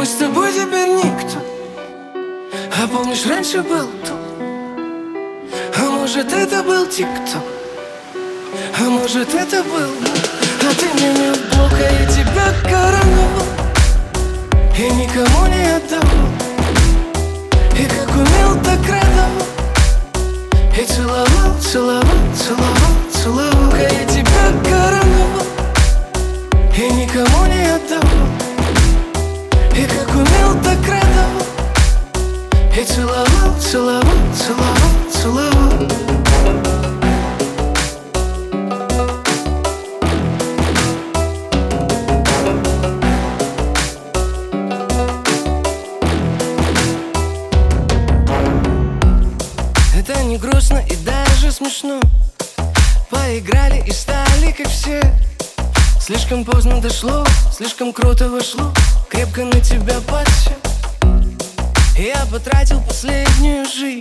мы с тобой теперь никто. А помнишь, раньше был тут А может, это был тик-ток? А может, это был А ты меня в блок, целовал, целовал, целовал Это не грустно и даже смешно. Поиграли и стали как все. Слишком поздно дошло, слишком круто вошло. Крепко на тебя подсел Я потратил последнюю жизнь.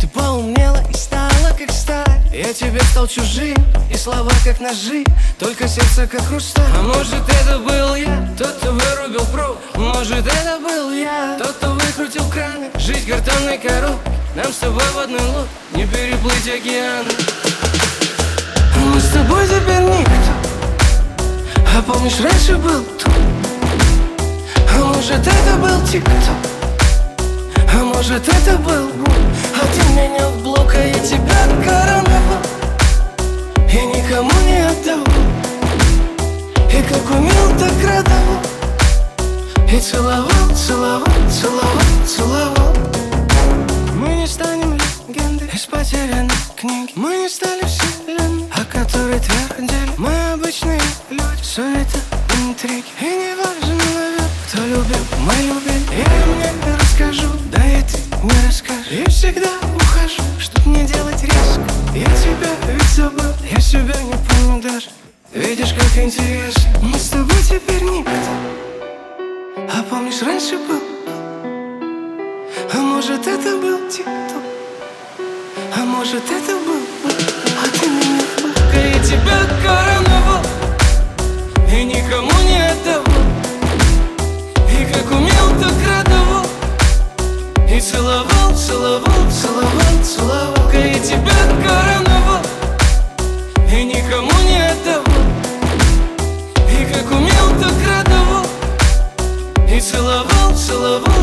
Ты поумнела и стала как сталь. Я тебе стал чужим, и слова как ножи. Только сердце как хрусталь. А может это был я, тот, кто вырубил провод Может это был я, тот, кто выкрутил краны. Жизнь картонной коробки, нам с тобой в одной лодке. Не переплыть океаны Мы с тобой теперь никто. А помнишь, раньше был тут? А может это был тик-ток? а может это был А ты меня в блок, а я тебя короновал И никому не отдавал. И как умел, так радовал И целовал, целовал, целовал, целовал. Мы не станем легендой из потерянной книги. Мы не стали вселенной, о которой твердили. Мы обычные люди, суета, интриги. И не важно, наверное, кто любил, мы любили. Я мне не расскажешь И всегда ухожу, чтоб не делать резко. Я тебя ведь забыл, я себя не помню даже. Видишь, как интересно Мы с тобой теперь никто А помнишь, раньше был? А может, это был тик-ток? А может, это целовал, целовал, целовал, целовал я тебя короновал. И никому не отдавал. И как умел, так радовал. И целовал, целовал